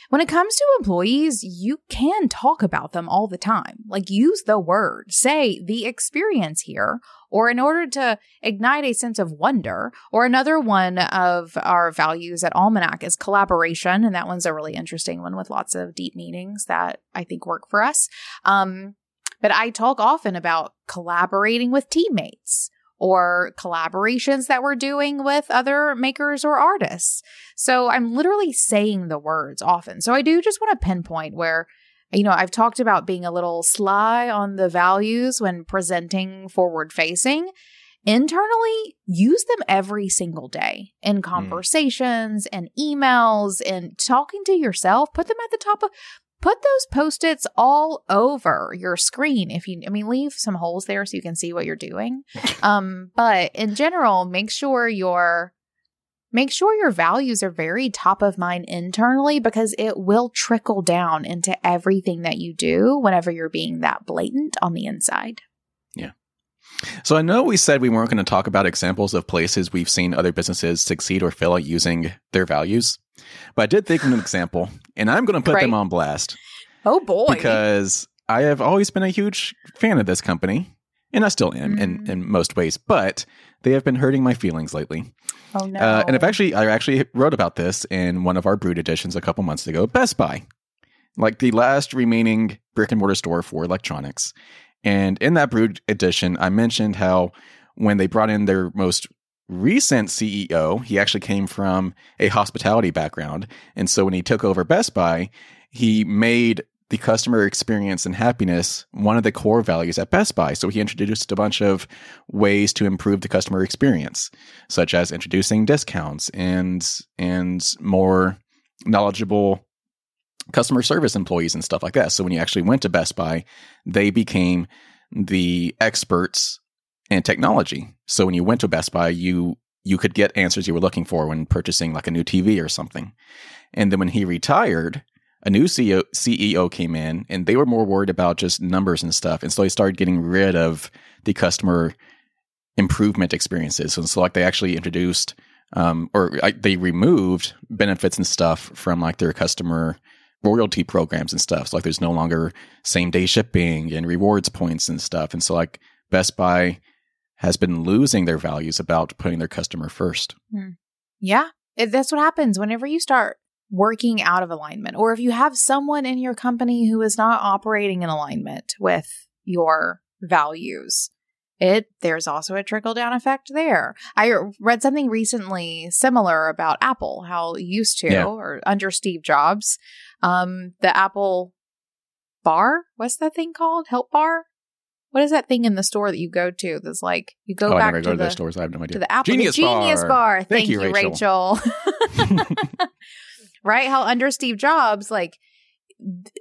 When it comes to employees, you can talk about them all the time. Like use the word, say the experience here, or in order to ignite a sense of wonder. Or another one of our values at Almanac is collaboration. And that one's a really interesting one with lots of deep meanings that I think work for us. Um, but I talk often about collaborating with teammates or collaborations that we're doing with other makers or artists. So I'm literally saying the words often. So I do just want to pinpoint where, you know, I've talked about being a little sly on the values when presenting forward facing. Internally, use them every single day in hmm. conversations mm. and emails and talking to yourself. Put them at the top of put those post-its all over your screen if you i mean leave some holes there so you can see what you're doing. Um but in general make sure your make sure your values are very top of mind internally because it will trickle down into everything that you do whenever you're being that blatant on the inside. Yeah so I know we said we weren't going to talk about examples of places we've seen other businesses succeed or fail at using their values. But I did think of an example, and I'm going to put right. them on blast. Oh boy! Because I have always been a huge fan of this company, and I still am mm. in in most ways. But they have been hurting my feelings lately. Oh no! Uh, and I've actually I actually wrote about this in one of our Brewed editions a couple months ago. Best Buy, like the last remaining brick and mortar store for electronics, and in that Brewed edition, I mentioned how when they brought in their most recent CEO, he actually came from a hospitality background. And so when he took over Best Buy, he made the customer experience and happiness one of the core values at Best Buy. So he introduced a bunch of ways to improve the customer experience, such as introducing discounts and and more knowledgeable customer service employees and stuff like that. So when you actually went to Best Buy, they became the experts and technology. So when you went to Best Buy, you you could get answers you were looking for when purchasing like a new TV or something. And then when he retired, a new CEO, CEO came in and they were more worried about just numbers and stuff. And so they started getting rid of the customer improvement experiences. And so like they actually introduced um, or they removed benefits and stuff from like their customer royalty programs and stuff. So like there's no longer same day shipping and rewards points and stuff. And so like Best Buy has been losing their values about putting their customer first. Hmm. Yeah, it, that's what happens whenever you start working out of alignment, or if you have someone in your company who is not operating in alignment with your values. It there's also a trickle down effect there. I read something recently similar about Apple, how used to yeah. or under Steve Jobs, um, the Apple bar. What's that thing called? Help bar. What is that thing in the store that you go to? That's like you go oh, back I never to, go to the, stores. I have no idea. To the Apple Genius, the Genius bar. bar. Thank, Thank you, you, Rachel. Rachel. right? How under Steve Jobs, like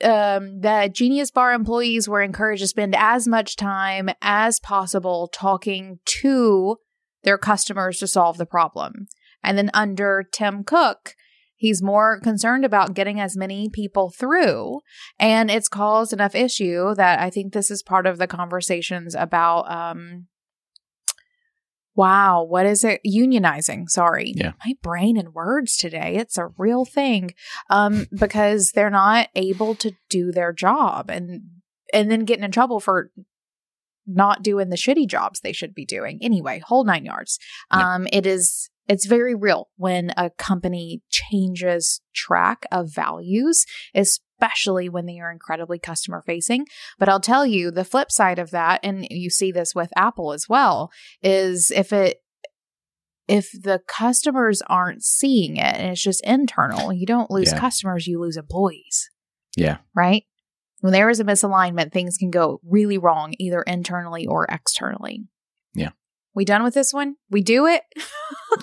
um, the Genius Bar employees were encouraged to spend as much time as possible talking to their customers to solve the problem. And then under Tim Cook, He's more concerned about getting as many people through. And it's caused enough issue that I think this is part of the conversations about, um, wow, what is it? Unionizing. Sorry. Yeah. My brain and words today. It's a real thing. Um, because they're not able to do their job and, and then getting in trouble for not doing the shitty jobs they should be doing. Anyway, whole nine yards. Yeah. Um, it is it's very real when a company changes track of values, especially when they are incredibly customer facing. But I'll tell you the flip side of that, and you see this with Apple as well, is if it if the customers aren't seeing it and it's just internal, you don't lose Yeah. customers, you lose employees, Yeah. right? When there is a misalignment, things can go really wrong, either internally or externally. Yeah. We done with this one? We do it?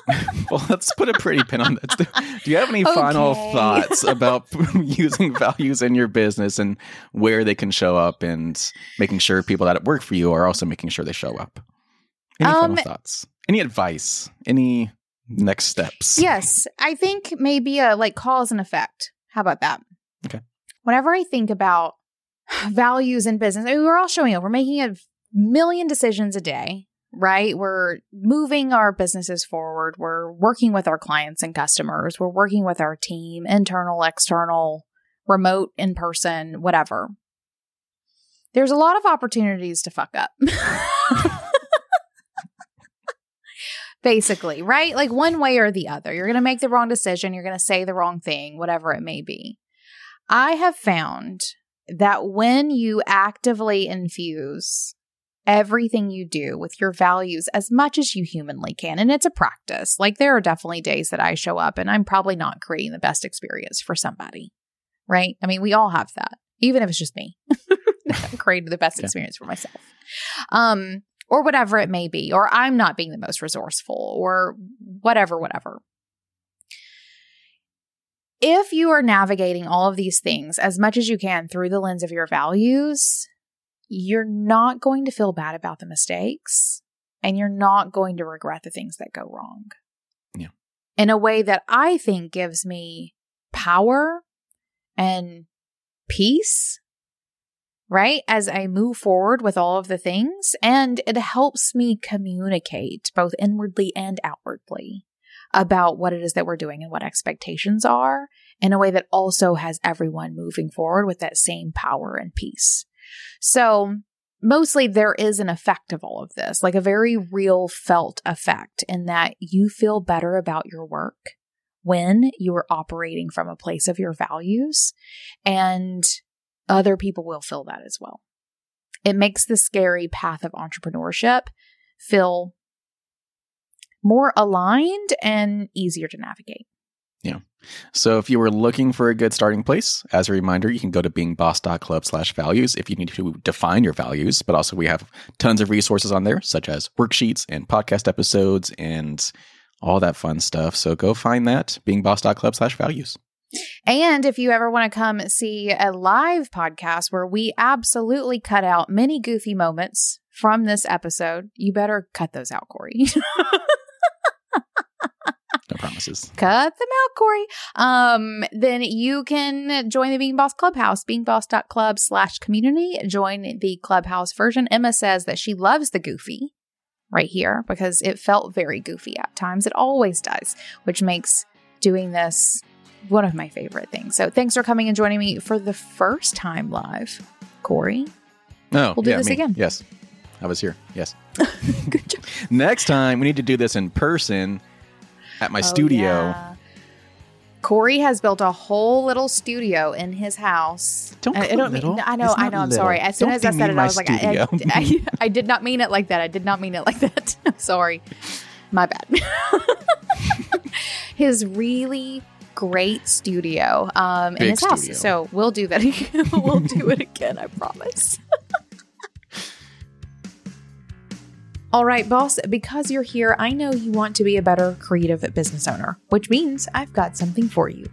well, let's put a pretty pin on this. Do you have any final thoughts about using values in your business and where they can show up and making sure people that at work for you are also making sure they show up? Any Um, final thoughts? Any advice? Any next steps? Yes, I think maybe a like cause and effect. How about that? Okay. Whenever I think about values in business, I mean, we're all showing up. We're making a million decisions a day, right? We're moving our businesses forward. We're working with our clients and customers. We're working with our team, internal, external, remote, in person, whatever. There's a lot of opportunities to fuck up. Basically, right? Like one way or the other. You're going to make the wrong decision. You're going to say the wrong thing, whatever it may be. I have found that when you actively infuse everything you do with your values as much as you humanly can, and it's a practice, like there are definitely days that I show up and I'm probably not creating the best experience for somebody, right? I mean, we all have that, even if it's just me. Creating the best Yeah. experience for myself. Um, or whatever it may be, or I'm not being the most resourceful, or whatever, whatever. If you are navigating all of these things as much as you can through the lens of your values, you're not going to feel bad about the mistakes and you're not going to regret the things that go wrong. Yeah. In a way that I think gives me power and peace right? As I move forward with all of the things, and it helps me communicate both inwardly and outwardly about what it is that we're doing and what expectations are in a way that also has everyone moving forward with that same power and peace. So, mostly there is an effect of all of this, like a very real felt effect in that you feel better about your work when you are operating from a place of your values and other people will feel that as well. It makes the scary path of entrepreneurship feel more aligned and easier to navigate. So if you were looking for a good starting place, as a reminder, you can go to beingboss.club slash values if you need to define your values. But also we have tons of resources on there, such as worksheets and podcast episodes and all that fun stuff. So go find that, beingboss.club slash values. And if you ever want to come see a live podcast where we absolutely cut out many goofy moments from this episode, you better cut those out, Corey. No promises. cut them out, Corey. Um, then you can join the Being Boss Clubhouse, beingboss.club slash community. Join the Clubhouse version. Emma says that she loves the goofy right here because it felt very goofy at times. It always does, which makes doing this one of my favorite things. So thanks for coming and joining me for the first time live, Corey. No, We'll do yeah, this me. again. Yes. I was here. Yes. Good job. Next time, we need to do this in person at my studio. Oh, yeah. Corey has built a whole little studio in his house. Don't I, I don't mean, little. I know, I know. I'm little. sorry. As soon Don't as I said it, I was like, I. I, I, did not mean it like that. I did not mean it like that. I'm sorry. My bad. his really great studio um, in his house. studio. So we'll do that again. we'll do it again. I promise. All right, boss, because you're here, I know you want to be a better creative business owner, which means I've got something for you.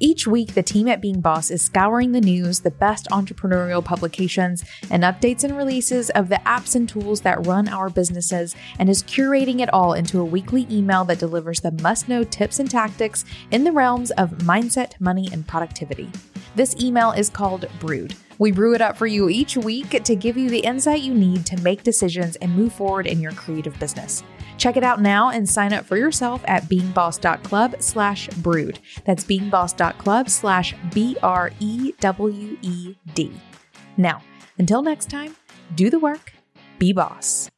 Each week, the team at Being Boss is scouring the news, the best entrepreneurial publications, and updates and releases of the apps and tools that run our businesses, and is curating it all into a weekly email that delivers the must know tips and tactics in the realms of mindset, money, and productivity. This email is called Brewed. We brew it up for you each week to give you the insight you need to make decisions and move forward in your creative business. Check it out now and sign up for yourself at beingboss.club slash brewed. That's beingboss.club slash B R E W E D. Now, until next time, do the work, be boss.